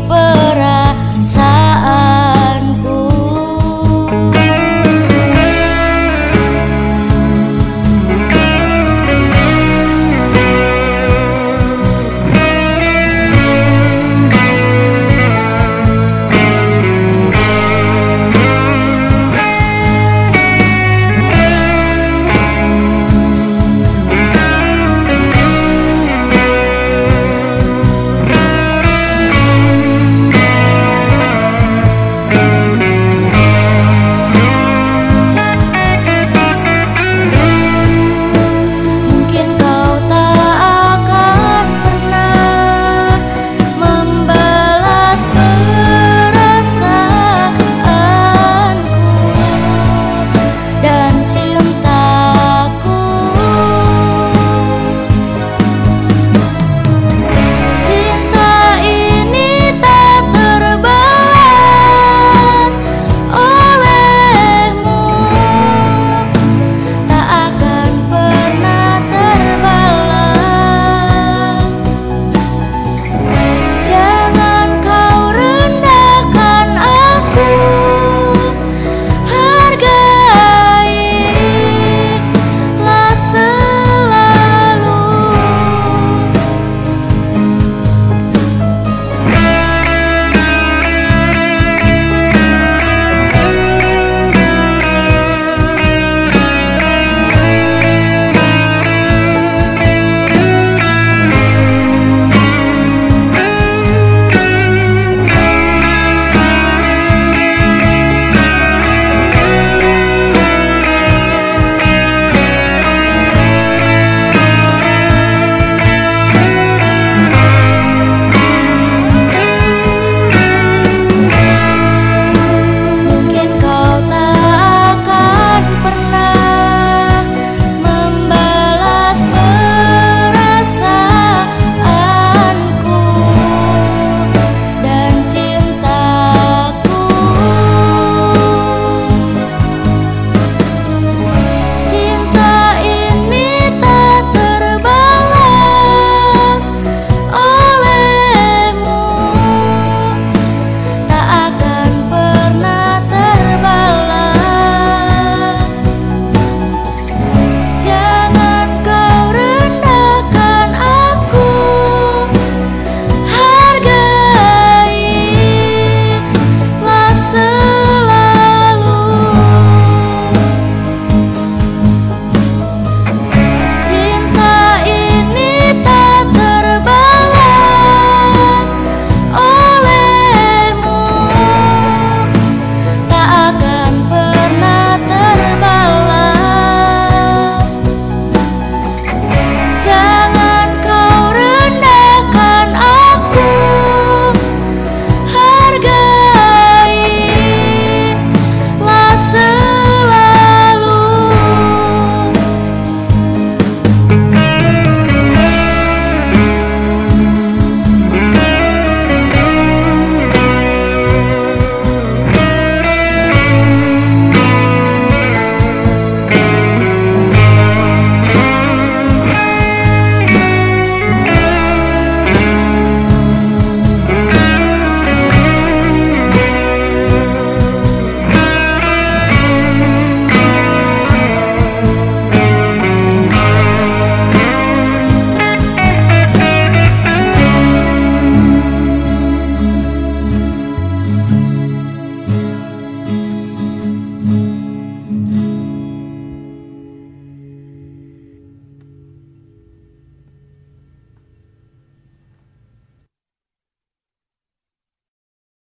keeper